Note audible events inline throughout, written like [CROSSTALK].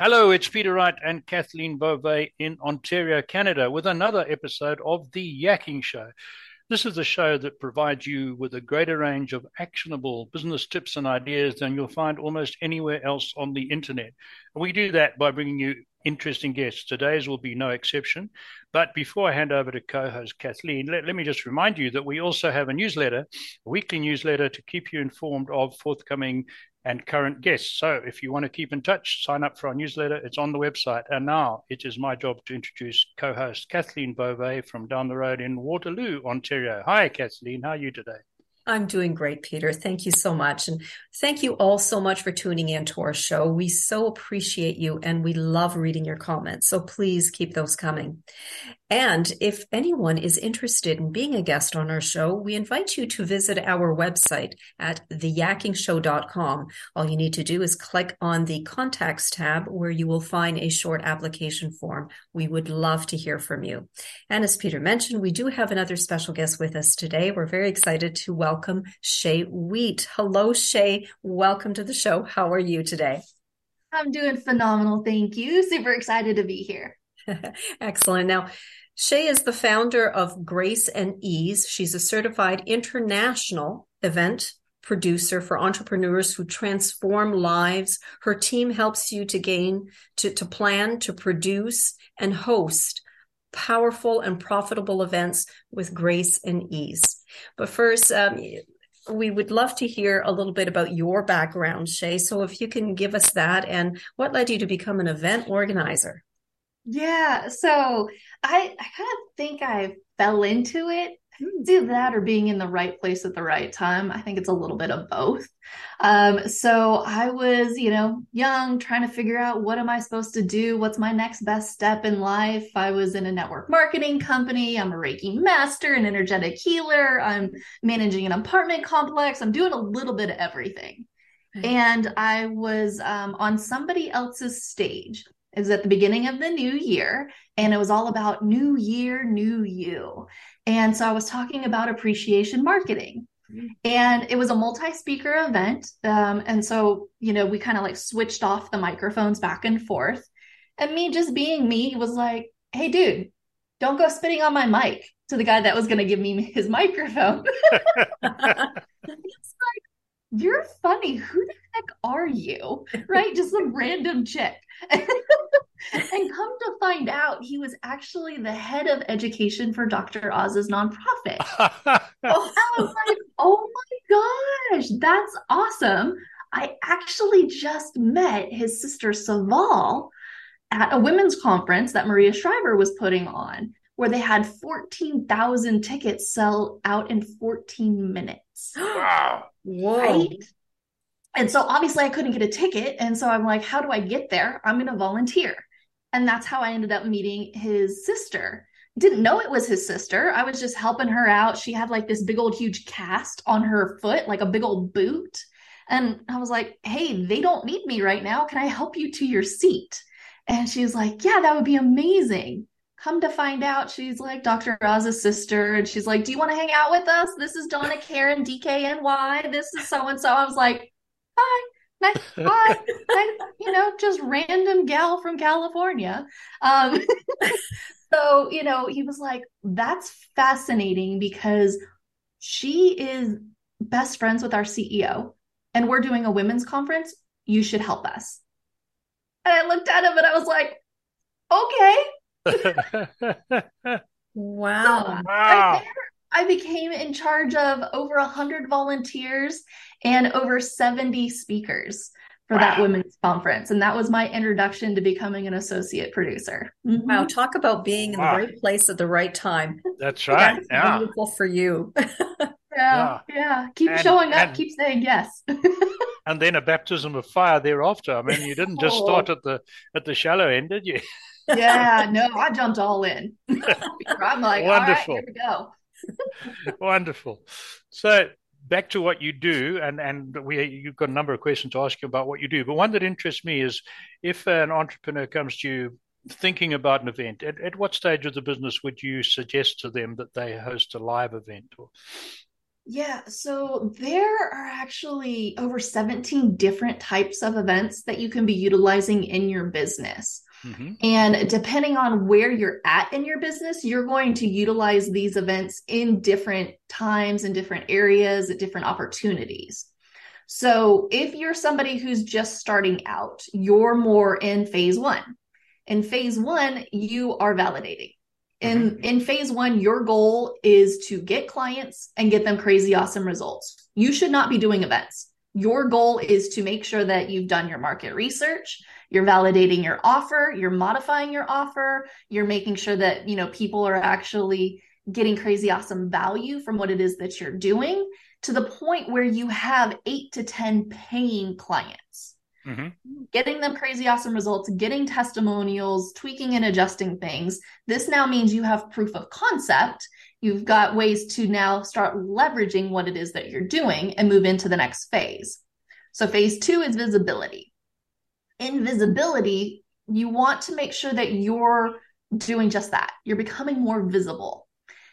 Hello, it's Peter Wright and Kathleen Beauvais in Ontario, Canada, with another episode of The Yakking Show. This is a show that provides you with a greater range of actionable business tips and ideas than you'll find almost anywhere else on the internet. And we do that by bringing you interesting guests. Today's will be no exception. But before I hand over to co host Kathleen, let, let me just remind you that we also have a newsletter, a weekly newsletter to keep you informed of forthcoming and current guests. So if you want to keep in touch, sign up for our newsletter. It's on the website. And now it is my job to introduce co host Kathleen Beauvais from down the road in Waterloo, Ontario. Hi, Kathleen. How are you today? I'm doing great, Peter. Thank you so much. And thank you all so much for tuning in to our show. We so appreciate you and we love reading your comments. So please keep those coming. And if anyone is interested in being a guest on our show, we invite you to visit our website at theyakkingshow.com. All you need to do is click on the contacts tab where you will find a short application form. We would love to hear from you. And as Peter mentioned, we do have another special guest with us today. We're very excited to welcome Shay Wheat. Hello, Shay. Welcome to the show. How are you today? I'm doing phenomenal. Thank you. Super excited to be here. [LAUGHS] Excellent. Now, Shay is the founder of Grace and Ease. She's a certified international event producer for entrepreneurs who transform lives. Her team helps you to gain, to, to plan, to produce, and host powerful and profitable events with grace and ease. But first, um, we would love to hear a little bit about your background, Shay. So if you can give us that and what led you to become an event organizer. Yeah. So I, I kind of think I fell into it. It's either that or being in the right place at the right time. I think it's a little bit of both. Um, so I was, you know, young, trying to figure out what am I supposed to do? What's my next best step in life? I was in a network marketing company. I'm a Reiki master, an energetic healer. I'm managing an apartment complex. I'm doing a little bit of everything. And I was um, on somebody else's stage it was at the beginning of the new year, and it was all about new year, new you. And so I was talking about appreciation marketing. And it was a multi speaker event. Um, and so, you know, we kind of like switched off the microphones back and forth. And me just being me was like, hey, dude, don't go spitting on my mic to the guy that was going to give me [LAUGHS] his microphone. [LAUGHS] it's like, you're funny. Who the heck are you? Right? Just some random chick. [LAUGHS] and come to find out, he was actually the head of education for Dr. Oz's nonprofit. [LAUGHS] oh, I was like, oh my gosh, that's awesome. I actually just met his sister Seval at a women's conference that Maria Shriver was putting on, where they had 14,000 tickets sell out in 14 minutes. Wow. Whoa. Right? And so obviously I couldn't get a ticket. And so I'm like, how do I get there? I'm going to volunteer. And that's how I ended up meeting his sister. Didn't know it was his sister. I was just helping her out. She had like this big old huge cast on her foot, like a big old boot. And I was like, hey, they don't need me right now. Can I help you to your seat? And she's like, yeah, that would be amazing. Come to find out, she's like Dr. Oz's sister. And she's like, do you want to hang out with us? This is Donna Karan, DKNY. This is so and so. I was like, hi, nice, hi, [LAUGHS] nice, you know, just random gal from California. Um, [LAUGHS] so, you know, he was like, that's fascinating because she is best friends with our CEO and we're doing a women's conference. You should help us. And I looked at him and I was like, okay. [LAUGHS] wow. So wow. I became in charge of over 100 volunteers and over 70 speakers for wow. that women's conference. And that was my introduction to becoming an associate producer. Mm-hmm. Wow. Talk about being in wow. the right place at the right time. That's right. That's yeah. Wonderful for you. [LAUGHS] yeah, yeah. Yeah. Keep and, showing up. And, keep saying yes. [LAUGHS] and then a baptism of fire thereafter. I mean, you didn't just oh. start at the at the shallow end, did you? yeah, [LAUGHS] no, I jumped all in. I'm like, Wonderful. all right, here we go. [LAUGHS] Wonderful. So back to what you do, and and we you've got a number of questions to ask you about what you do. But one that interests me is if an entrepreneur comes to you thinking about an event, at, at what stage of the business would you suggest to them that they host a live event? Or... Yeah, so there are actually over 17 different types of events that you can be utilizing in your business. Mm-hmm. And depending on where you're at in your business, you're going to utilize these events in different times and different areas at different opportunities. So if you're somebody who's just starting out, you're more in phase one. In phase one, you are validating. In mm-hmm. in phase 1 your goal is to get clients and get them crazy awesome results. You should not be doing events. Your goal is to make sure that you've done your market research, you're validating your offer, you're modifying your offer, you're making sure that, you know, people are actually getting crazy awesome value from what it is that you're doing to the point where you have 8 to 10 paying clients. Mm-hmm. Getting them crazy awesome results, getting testimonials, tweaking and adjusting things. This now means you have proof of concept. You've got ways to now start leveraging what it is that you're doing and move into the next phase. So, phase two is visibility. In visibility, you want to make sure that you're doing just that. You're becoming more visible.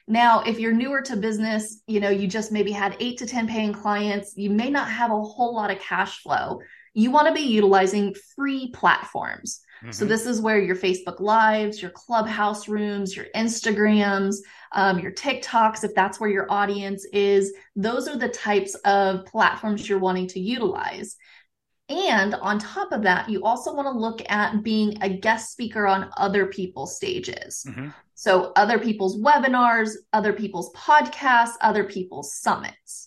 Now, if you're newer to business, you know, you just maybe had eight to 10 paying clients, you may not have a whole lot of cash flow you want to be utilizing free platforms. Mm-hmm. So this is where your Facebook lives, your clubhouse rooms, your Instagrams, um, your TikToks, if that's where your audience is, those are the types of platforms you're wanting to utilize. And on top of that, you also want to look at being a guest speaker on other people's stages. Mm-hmm. So, other people's webinars, other people's podcasts, other people's summits.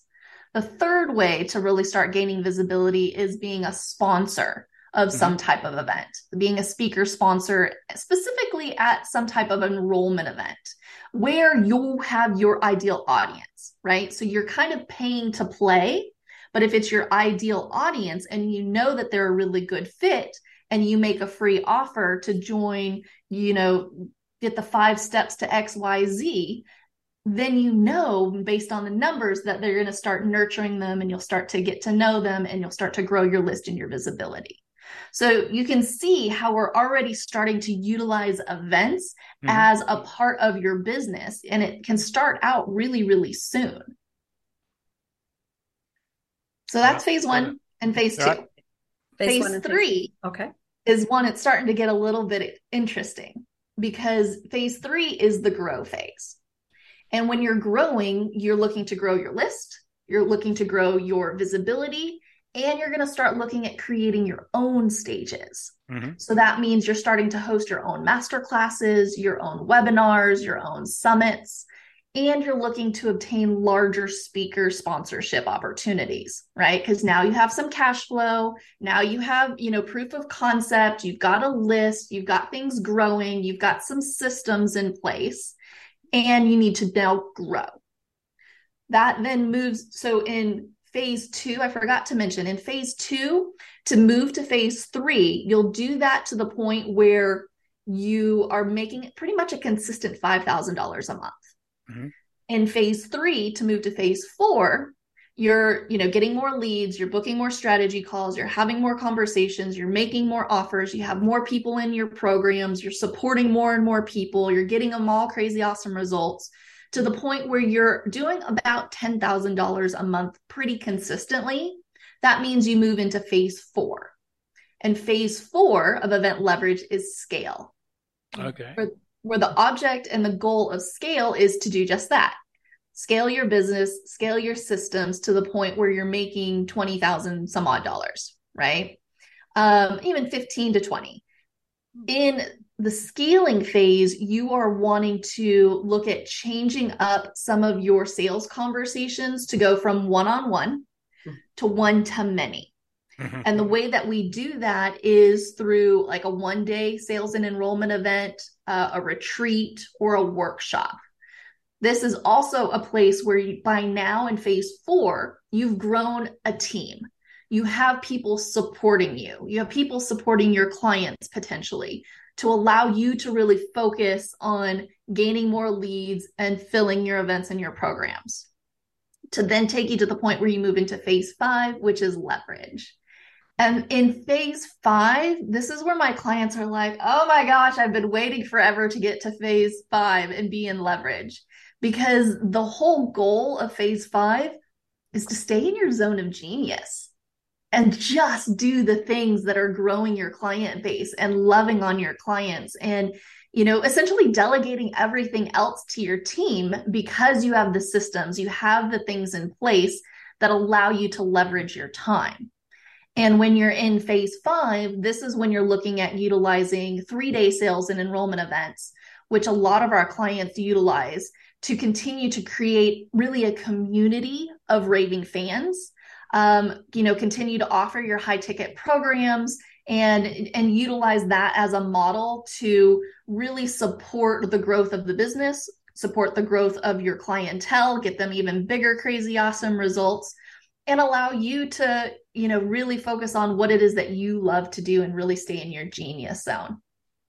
The third way to really start gaining visibility is being a sponsor of some mm-hmm. type of event, being a speaker sponsor, specifically at some type of enrollment event where you have your ideal audience, right? So you're kind of paying to play, but if it's your ideal audience and you know that they're a really good fit and you make a free offer to join, you know, get the five steps to XYZ, then you know based on the numbers that they're going to start nurturing them and you'll start to get to know them and you'll start to grow your list and your visibility. So you can see how we're already starting to utilize events mm-hmm. as a part of your business and it can start out really, really soon. So that's phase one and phase two. Right. Phase, phase three phase... okay. is one it's starting to get a little bit interesting because phase three is the grow phase. And when you're growing, you're looking to grow your list, you're looking to grow your visibility, and you're going to start looking at creating your own stages. Mm-hmm. So that means you're starting to host your own master classes, your own webinars, your own summits, and you're looking to obtain larger speaker sponsorship opportunities, right? Because now you have some cash flow, now you have, you know, proof of concept, you've got a list, you've got things growing, you've got some systems in place and you need to now grow. That then moves. So in phase two, I forgot to mention in phase two, to move to phase three, you'll do that to the point where you are making pretty much a consistent $5,000 a month. Mm-hmm. In phase three, to move to phase four, you're you know getting more leads you're booking more strategy calls you're having more conversations you're making more offers you have more people in your programs you're supporting more and more people you're getting them all crazy awesome results to the point where you're doing about $10,000 a month pretty consistently. That means you move into phase 4 and phase 4 of event leverage is scale. Okay. Where, where the object and the goal of scale is to do just that scale your business, scale your systems to the point where you're making 20,000 some odd dollars, right? Um, even 15 to 20. In the scaling phase, you are wanting to look at changing up some of your sales conversations to go from one on one to one to many. Mm-hmm. And the way that we do that is through like a one day sales and enrollment event, uh, a retreat, or a workshop. This is also a place where you, by now in phase four, you've grown a team. You have people supporting you. You have people supporting your clients potentially to allow you to really focus on gaining more leads and filling your events and your programs. To then take you to the point where you move into phase five, which is leverage. And in phase five, this is where my clients are like, oh my gosh, I've been waiting forever to get to phase five and be in leverage because the whole goal of phase five is to stay in your zone of genius and just do the things that are growing your client base and loving on your clients and you know essentially delegating everything else to your team because you have the systems you have the things in place that allow you to leverage your time. And when you're in phase five, this is when you're looking at utilizing three day sales and enrollment events, which a lot of our clients utilize to continue to create really a community of raving fans. Um, you know, continue to offer your high ticket programs and and utilize that as a model to really support the growth of the business, support the growth of your clientele, get them even bigger, crazy, awesome results and allow you to you know really focus on what it is that you love to do and really stay in your genius zone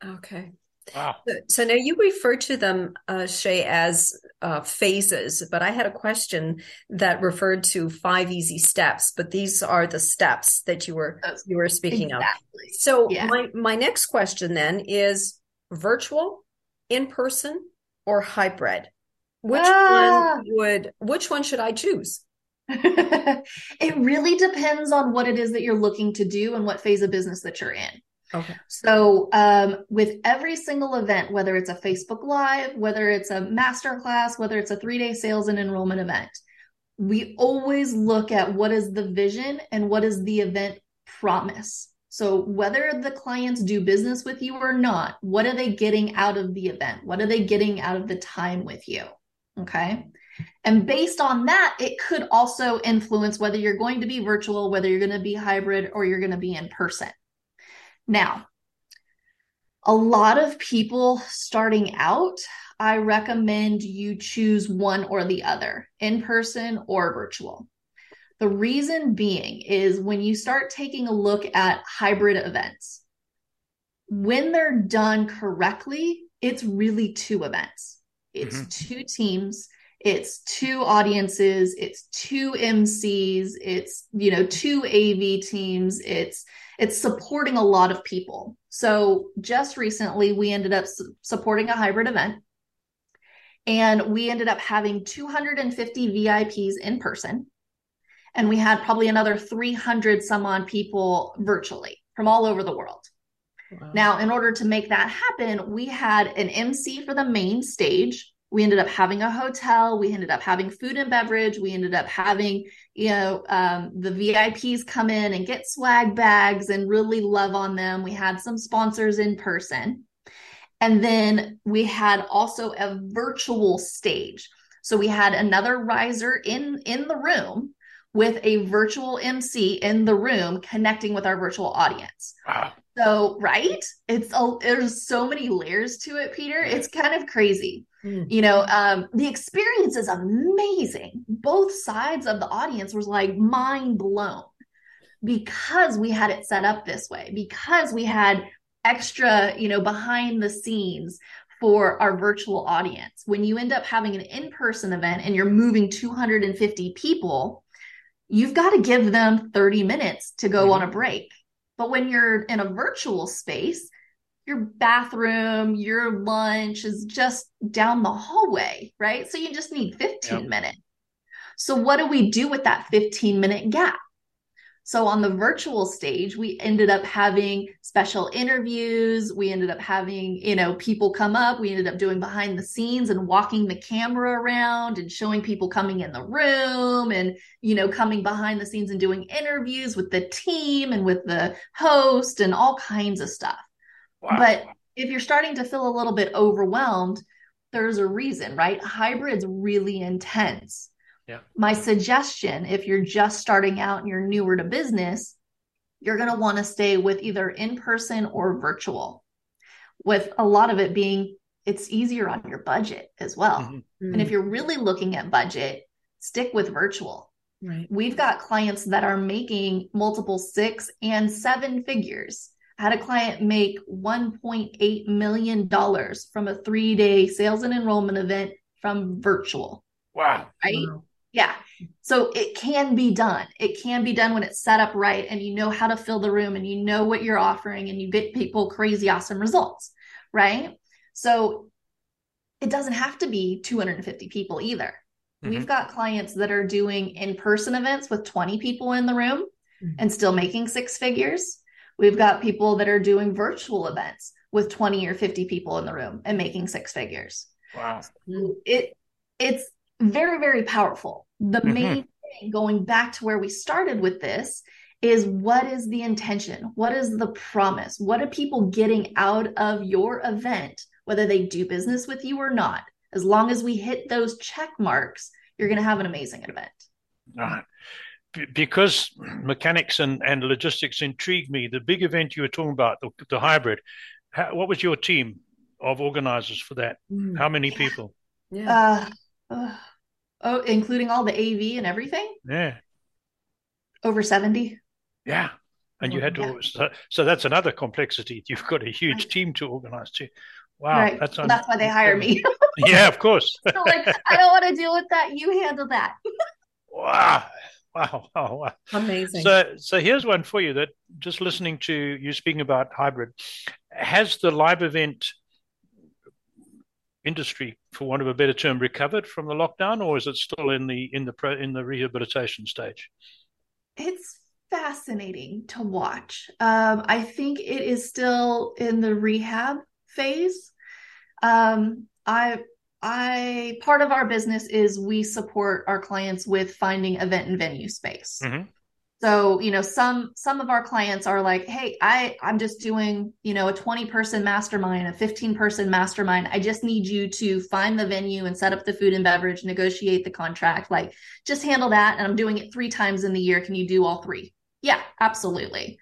okay wow so now you refer to them uh, shay as uh, phases but i had a question that referred to five easy steps but these are the steps that you were you were speaking exactly. of so yeah. my my next question then is virtual in person or hybrid which ah. one would which one should i choose [LAUGHS] it really depends on what it is that you're looking to do and what phase of business that you're in. Okay. So, um, with every single event, whether it's a Facebook Live, whether it's a masterclass, whether it's a three day sales and enrollment event, we always look at what is the vision and what is the event promise. So, whether the clients do business with you or not, what are they getting out of the event? What are they getting out of the time with you? Okay. And based on that, it could also influence whether you're going to be virtual, whether you're going to be hybrid, or you're going to be in person. Now, a lot of people starting out, I recommend you choose one or the other, in person or virtual. The reason being is when you start taking a look at hybrid events, when they're done correctly, it's really two events. It's mm-hmm. two teams it's two audiences it's two mcs it's you know two av teams it's it's supporting a lot of people. So just recently we ended up su- supporting a hybrid event. And we ended up having 250 vips in person. And we had probably another 300 some on people virtually from all over the world. Wow. now in order to make that happen we had an mc for the main stage we ended up having a hotel we ended up having food and beverage we ended up having you know um, the vips come in and get swag bags and really love on them. We had some sponsors in person. And then we had also a virtual stage. So we had another riser in in the room with a virtual mc in the room connecting with our virtual audience. Wow. so right? It's a, there's so many layers to it peter. It's kind of crazy Mm. You know, um, the experience is amazing. Both sides of the audience was like mind blown because we had it set up this way, because we had extra, you know, behind the scenes for our virtual audience. When you end up having an in person event and you're moving 250 people, you've got to give them 30 minutes to go mm-hmm. on a break. But when you're in a virtual space, your bathroom, your lunch is just down the hallway, right? So you just need 15 yep. minutes. So what do we do with that 15 minute gap? So on the virtual stage, we ended up having special interviews. We ended up having, you know, people come up. We ended up doing behind the scenes and walking the camera around and showing people coming in the room and, you know, coming behind the scenes and doing interviews with the team and with the host and all kinds of stuff. Wow. But if you're starting to feel a little bit overwhelmed, there's a reason, right? Hybrid's really intense. Yeah. My suggestion, if you're just starting out and you're newer to business, you're going to want to stay with either in person or virtual, with a lot of it being it's easier on your budget as well. Mm-hmm. And if you're really looking at budget, stick with virtual. Right. We've got clients that are making multiple six and seven figures had a client make $1.8 million from a three day sales and enrollment event from virtual. Wow. Right? Wow. Yeah. So it can be done. It can be done when it's set up right and you know how to fill the room and you know what you're offering and you get people crazy awesome results. Right. So it doesn't have to be 250 people either. Mm-hmm. We've got clients that are doing in person events with 20 people in the room mm-hmm. and still making six figures. We've got people that are doing virtual events with 20 or 50 people in the room and making six figures. Wow. It it's very, very powerful. The mm-hmm. main thing going back to where we started with this is what is the intention? What is the promise? What are people getting out of your event, whether they do business with you or not? As long as we hit those check marks, you're going to have an amazing event. Uh, because mechanics and, and logistics intrigue me, the big event you were talking about, the, the hybrid, how, what was your team of organizers for that? Mm. How many people? Yeah. Uh, uh, oh, including all the AV and everything? Yeah. Over 70. Yeah. And you had to, yeah. so, so, that's another complexity. You've got a huge right. team to organize too. Wow. Right. That's, well, that's why they hire me. [LAUGHS] yeah, of course. [LAUGHS] so like, I don't want to deal with that. You handle that. [LAUGHS] wow. [LAUGHS] Wow, wow, wow. Amazing. So, so here's one for you that just listening to you speaking about hybrid, has the live event industry, for want of a better term, recovered from the lockdown, or is it still in the in the pro, in the rehabilitation stage? It's fascinating to watch. Um, I think it is still in the rehab phase. Um, I I part of our business is we support our clients with finding event and venue space. Mm-hmm. So, you know, some some of our clients are like, "Hey, I I'm just doing, you know, a 20 person mastermind, a 15 person mastermind. I just need you to find the venue and set up the food and beverage, negotiate the contract, like just handle that and I'm doing it 3 times in the year. Can you do all 3?" Yeah, absolutely.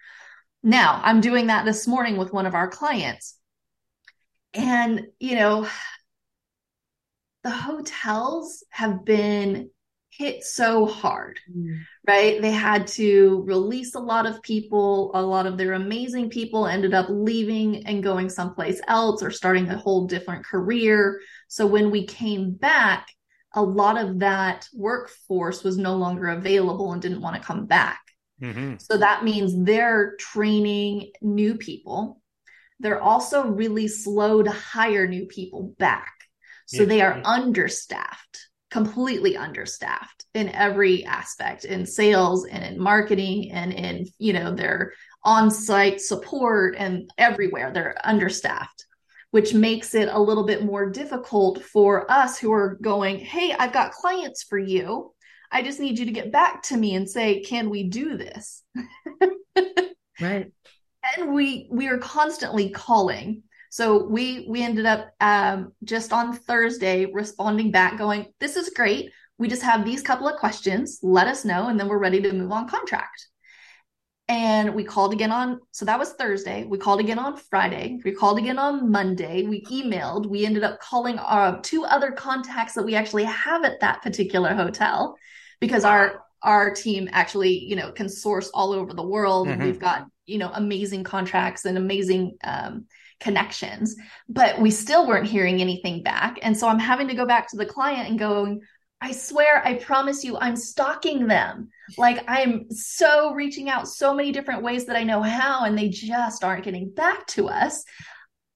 Now, I'm doing that this morning with one of our clients. And, you know, the hotels have been hit so hard, mm. right? They had to release a lot of people. A lot of their amazing people ended up leaving and going someplace else or starting a whole different career. So when we came back, a lot of that workforce was no longer available and didn't want to come back. Mm-hmm. So that means they're training new people. They're also really slow to hire new people back. So they are understaffed, completely understaffed in every aspect in sales and in marketing and in, you know, their on-site support and everywhere. They're understaffed, which makes it a little bit more difficult for us who are going, Hey, I've got clients for you. I just need you to get back to me and say, can we do this? [LAUGHS] right. And we we are constantly calling so we we ended up um, just on Thursday responding back, going, "This is great. We just have these couple of questions. Let us know, and then we're ready to move on contract." And we called again on so that was Thursday. We called again on Friday. We called again on Monday. We emailed. We ended up calling our uh, two other contacts that we actually have at that particular hotel because our our team actually you know can source all over the world. Mm-hmm. We've got you know amazing contracts and amazing um, connections, but we still weren't hearing anything back. And so I'm having to go back to the client and going, I swear, I promise you, I'm stalking them. Like I'm so reaching out so many different ways that I know how, and they just aren't getting back to us.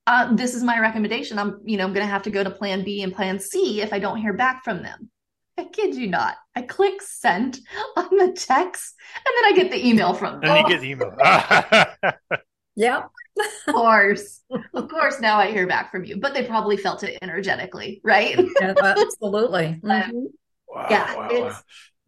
Uh, this is my recommendation. I'm, you know, I'm going to have to go to plan B and plan C if I don't hear back from them. I kid you not. I click send [LAUGHS] on the text and then I get the email from them. And you get the email. [LAUGHS] yeah of course. Of course, now I hear back from you, but they probably felt it energetically, right? Yeah, absolutely. [LAUGHS] Mm-hmm. Wow, yeah, wow, it's wow.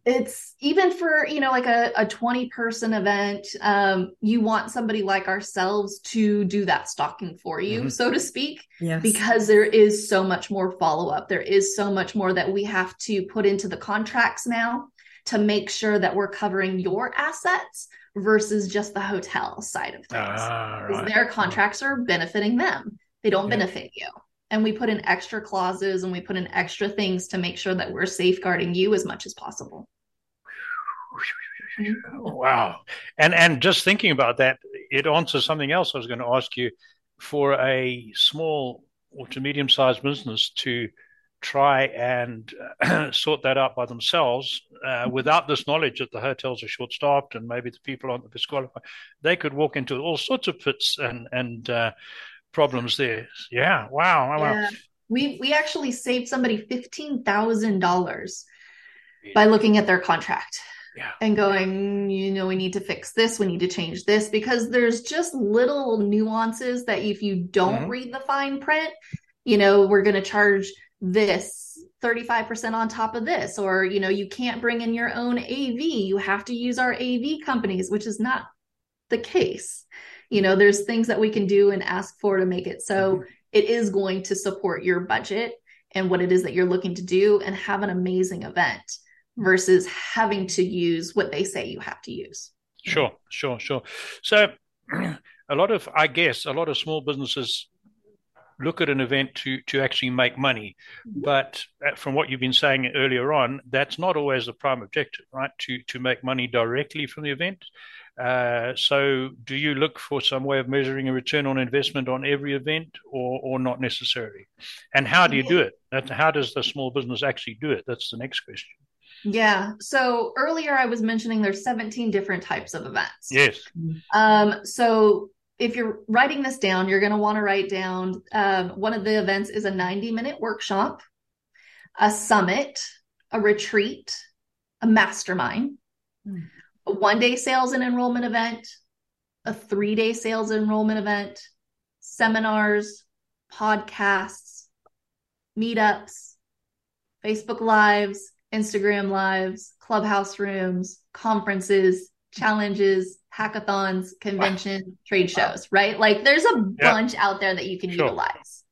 it's even for you know like a, a 20 person event, um, you want somebody like ourselves to do that stalking for you, mm-hmm. so to speak. Yes. Because there is so much more follow up. There is so much more that we have to put into the contracts now to make sure that we're covering your assets versus just the hotel side of things. Ah, right. Their contracts are benefiting them. They don't yeah. benefit you. And we put in extra clauses and we put in extra things to make sure that we're safeguarding you as much as possible. Wow. And and just thinking about that, it answers something else I was going to ask you for a small or to medium sized business to try and uh, [CLEARS THROAT] sort that out by themselves uh, without this knowledge that the hotels are short staffed and maybe the people aren't disqualified, they could walk into all sorts of pits and and uh, problems there. Yeah, wow, wow. Yeah. We we actually saved somebody fifteen thousand dollars by looking at their contract Yeah. and going, you know, we need to fix this, we need to change this, because there's just little nuances that if you don't Mhm. read the fine print, you know, we're going to charge this 35% on top of this, or, you know, you can't bring in your own AV, you have to use our AV companies, which is not the case. You know, there's things that we can do and ask for to make it so mm-hmm. it is going to support your budget and what it is that you're looking to do and have an amazing event versus having to use what they say you have to use. Sure, sure, sure. So, [CLEARS THROAT] a lot of, I guess, a lot of small businesses look at an event to to actually make money, but uh, from what you've been saying earlier on, that's not always the prime objective, right? To to make money directly from the event. Uh, so, do you look for some way of measuring a return on investment on every event, or or not necessarily? And how do you do it? That, how does the small business actually do it? That's the next question. Yeah. So earlier I was mentioning there's 17 different types of events. Yes. Um, so if you're writing this down, you're going to want to write down um, one of the events is a 90 minute workshop, a summit, a retreat, a mastermind, Hmm. a one day sales and enrollment event, a three day sales and enrollment event, seminars, podcasts, meetups, Facebook Lives, Instagram Lives, Clubhouse rooms, conferences, challenges, hackathons, convention, trade shows, right? Like there's a Yeah. bunch out there that you can Sure. utilize.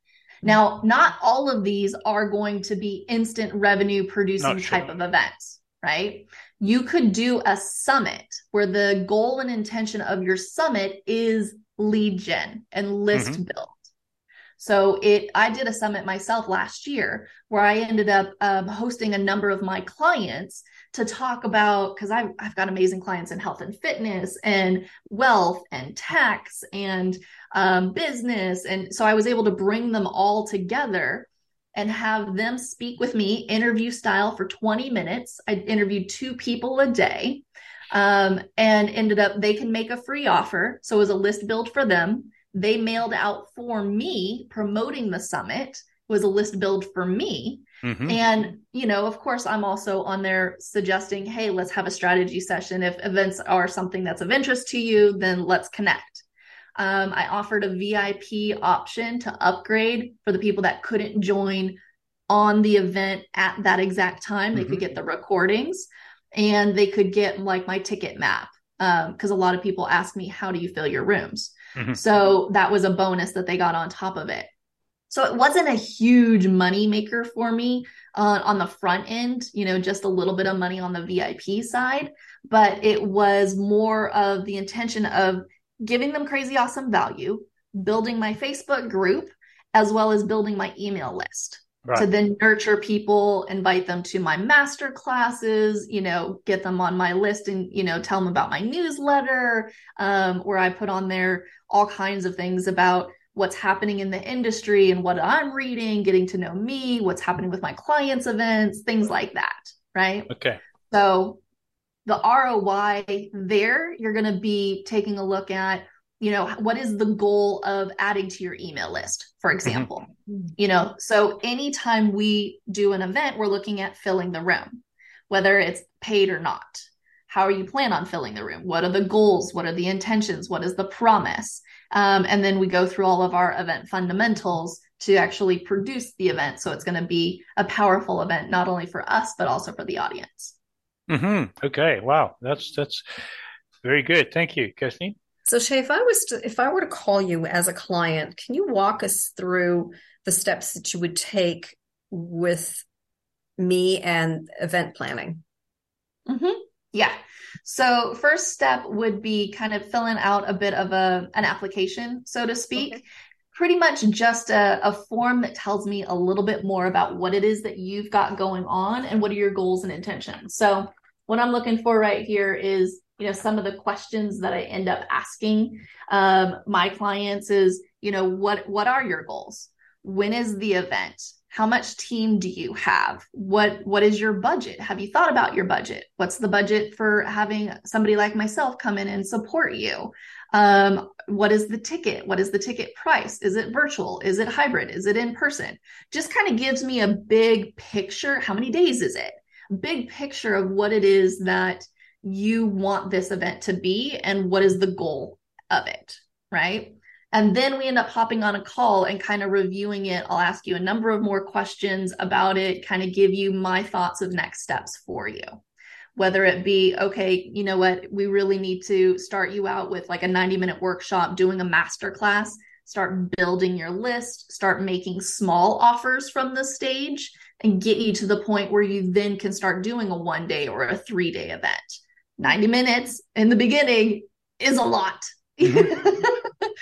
Now, not all of these are going to be instant revenue producing sure. type of events, right? You could do a summit where the goal and intention of your summit is lead gen and list Mhm. build. So it, I did a summit myself last year where I ended up um, hosting a number of my clients to talk about because I've I've got amazing clients in health and fitness and wealth and tax and um, business, and so I was able to bring them all together and have them speak with me interview style for 20 minutes. I interviewed two people a day. Um, and ended up they can make a free offer. So it was a list build for them they mailed out for me promoting the summit was a list build for me Mhm. and you know of course i'm also on there suggesting hey let's have a strategy session if events are something that's of interest to you then let's connect um, i offered a vip option to upgrade for the people that couldn't join on the event at that exact time they Mhm. could get the recordings and they could get like my ticket map because a lot of people ask me how do you fill your rooms Mhm. so that was a bonus that they got on top of it. So it wasn't a huge money maker for me uh, on the front end, you know, just a little bit of money on the VIP side, but it was more of the intention of giving them crazy awesome value, building my Facebook group, as well as building my email list Right. to then nurture people, invite them to my master classes, you know, get them on my list and, you know, tell them about my newsletter, um, where I put on there all kinds of things about what's happening in the industry and what I'm reading, getting to know me, what's happening with my clients' events, things like that. Right. Okay. So the ROI there, you're going to be taking a look at, you know, what is the goal of adding to your email list, for mm-hmm. example? You know, so anytime we do an event, we're looking at filling the room, whether it's paid or not. How are you plan on filling the room? What are the goals? What are the intentions? What is the promise? Um, and then we go through all of our event fundamentals to actually produce the event. So it's going to be a powerful event, not only for us, but also for the audience. hmm Okay. Wow. That's that's very good. Thank you, Kathleen. So Shay, if I was to, if I were to call you as a client, can you walk us through the steps that you would take with me and event planning? Mm-hmm. Yeah. So first step would be kind of filling out a bit of a an application, so to speak. Okay. Pretty much just a, a form that tells me a little bit more about what it is that you've got going on and what are your goals and intentions. So what I'm looking for right here is, you know, some of the questions that I end up asking um, my clients is, you know, what what are your goals? When is the event? How much team do you have? What what is your budget? Have you thought about your budget? What's the budget for having somebody like myself come in and support you? Um, what is the ticket? What is the ticket price? Is it virtual? Is it hybrid? Is it in person? Just kind of gives me a big picture. How many days is it? big picture of what it is that you want this event to be and what is the goal of it, right? And then we end up hopping on a call and kind of reviewing it. I'll ask you a number of more questions about it, kind of give you my thoughts of next steps for you. Whether it be, okay, you know what, we really need to start you out with like a 90 minute workshop, doing a master class, start building your list, start making small offers from the stage, and get you to the point where you then can start doing a one day or a three day event. 90 minutes in the beginning is a lot. Mm-hmm.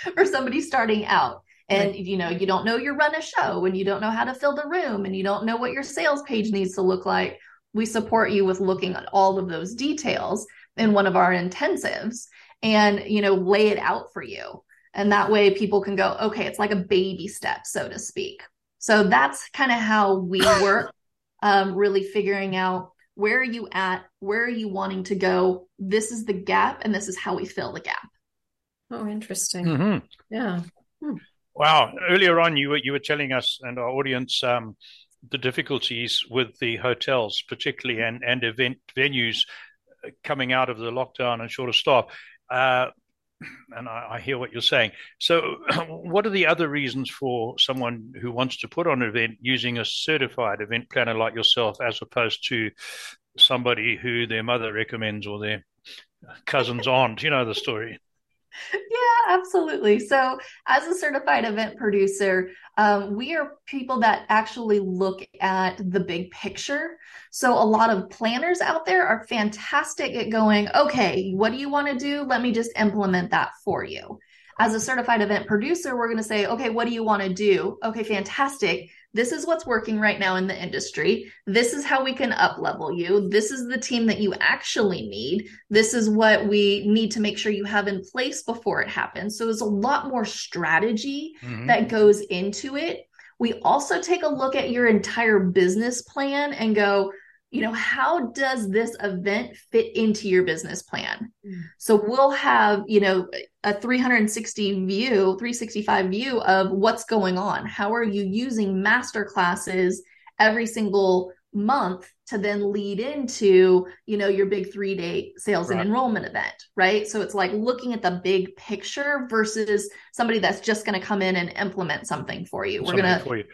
[LAUGHS] for somebody starting out. And you know you don't know you run a show and you don't know how to fill the room and you don't know what your sales page needs to look like. We support you with looking at all of those details in one of our intensives and you know lay it out for you. And that way people can go okay it's like a baby step so to speak. So that's kind of how we [LAUGHS] work um, really figuring out where are you at where are you wanting to go? This is the gap and this is how we fill the gap Oh, interesting. Mm-hmm. Yeah. Hmm. Wow. Earlier on, you were you were telling us and our audience um, the difficulties with the hotels, particularly and and event venues coming out of the lockdown and shorter staff. Uh, and I, I, hear what you're saying. So, [CLEARS THROAT] what are the other reasons for someone who wants to put on an event using a certified event planner like yourself, as opposed to somebody who their mother recommends or their cousin's aunt? You know the story yeah, absolutely. So, as a certified event producer, um, we are people that actually look at the big picture. So, a lot of planners out there are fantastic at going, okay, what do you want to do? Let me just implement that for you. As a certified event producer, we're going to say, okay, what do you want to do? Okay, fantastic this is what's working right now in the industry. This is how we can up level you. This is the team that you actually need. This is what we need to make sure you have in place before it happens. So there's a lot more strategy mm-hmm. that goes into it. We also take a look at your entire business plan and go, you know, how does this event fit into your business plan? Mm. So we'll have, you know, a 360 view, 365 view of what's going on. How are you using master classes every single month to then lead into you know your big three day sales right. and enrollment event right? So it's like looking at the big picture versus somebody that's just going to come in and implement something for you. We're going to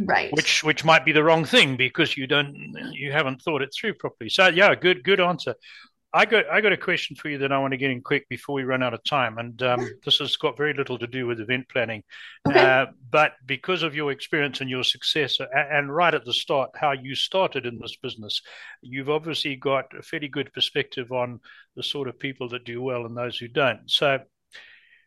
right. Which which might be the wrong thing because you don't you haven't thought it through properly. So yeah good good answer I got I got a question for you that I want to get in quick before we run out of time, and um, this has got very little to do with event planning, okay. uh, but because of your experience and your success, and, and right at the start, how you started in this business, you've obviously got a fairly good perspective on the sort of people that do well and those who don't. So,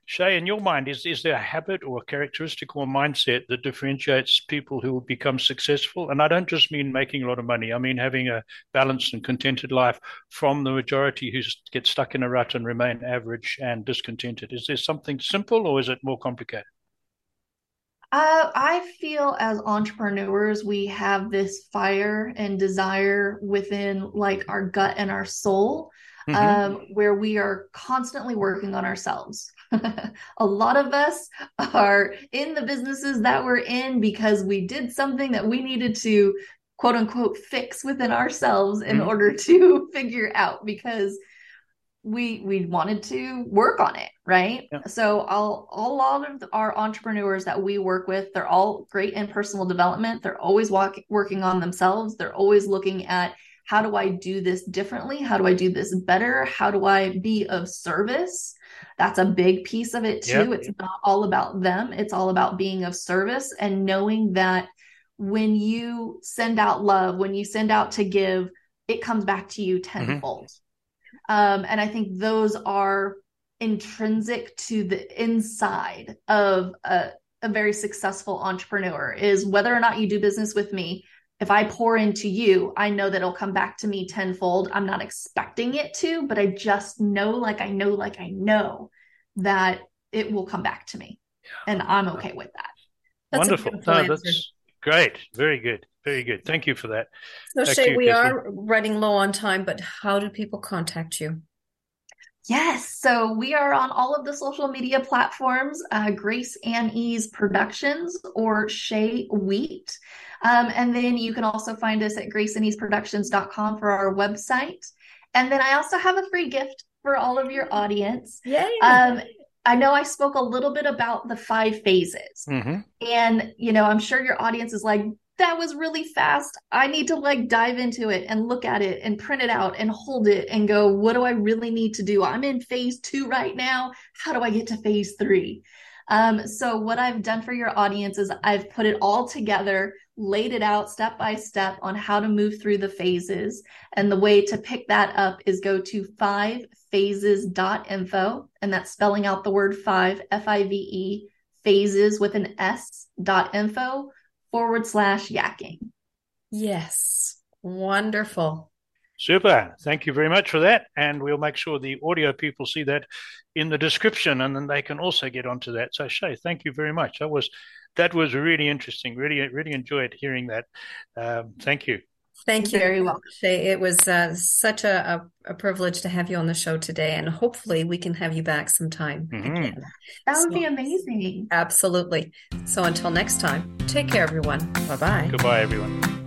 Shay, in your mind, is, is there a habit or a characteristic or a mindset that differentiates people who become successful? And I don't just mean making a lot of money, I mean having a balanced and contented life from the majority who get stuck in a rut and remain average and discontented. Is there something simple or is it more complicated? Uh, I feel as entrepreneurs, we have this fire and desire within like our gut and our soul mm-hmm. um, where we are constantly working on ourselves. [LAUGHS] a lot of us are in the businesses that we're in because we did something that we needed to quote unquote fix within ourselves in mm-hmm. order to [LAUGHS] figure out because we we wanted to work on it right yeah. so all, a lot of our entrepreneurs that we work with they're all great in personal development they're always walk, working on themselves they're always looking at how do I do this differently? How do I do this better? How do I be of service? That's a big piece of it too. Yep. It's not all about them, it's all about being of service and knowing that when you send out love, when you send out to give, it comes back to you mm-hmm. tenfold. Mm-hmm. Um, and I think those are intrinsic to the inside of a, a very successful entrepreneur is whether or not you do business with me if I pour into you, I know that it'll come back to me tenfold. I'm not expecting it to, but I just know, like I know, like I know that it will come back to me. And I'm okay with that. That's Wonderful. No, that's great. Very good. Very good. Thank you for that. So, Shay, we are running low on time, but how do people contact you? Yes. So we are on all of the social media platforms, uh, Grace and Ease Productions or Shay Wheat. Um, and then you can also find us at graceandeaseproductions.com for our website. And then I also have a free gift for all of your audience. Yay. Um, I know I spoke a little bit about the five phases. Mm-hmm. And, you know, I'm sure your audience is like, that was really fast. I need to like dive into it and look at it and print it out and hold it and go, what do I really need to do? I'm in phase two right now. How do I get to phase three? Um, so, what I've done for your audience is I've put it all together, laid it out step by step on how to move through the phases. And the way to pick that up is go to five phases.info, and that's spelling out the word five, F I V E, phases with an S dot info forward slash yakking. Yes. Wonderful. Super. Thank you very much for that. And we'll make sure the audio people see that in the description and then they can also get onto that. So Shay, thank you very much. That was that was really interesting. Really, really enjoyed hearing that. Um, thank you. Thank you very much. It was uh, such a, a, a, privilege to have you on the show today, and hopefully we can have you back sometime mm-hmm. again. That would so, be amazing. Absolutely. So until next time, take care, everyone. Bye bye. Goodbye, everyone.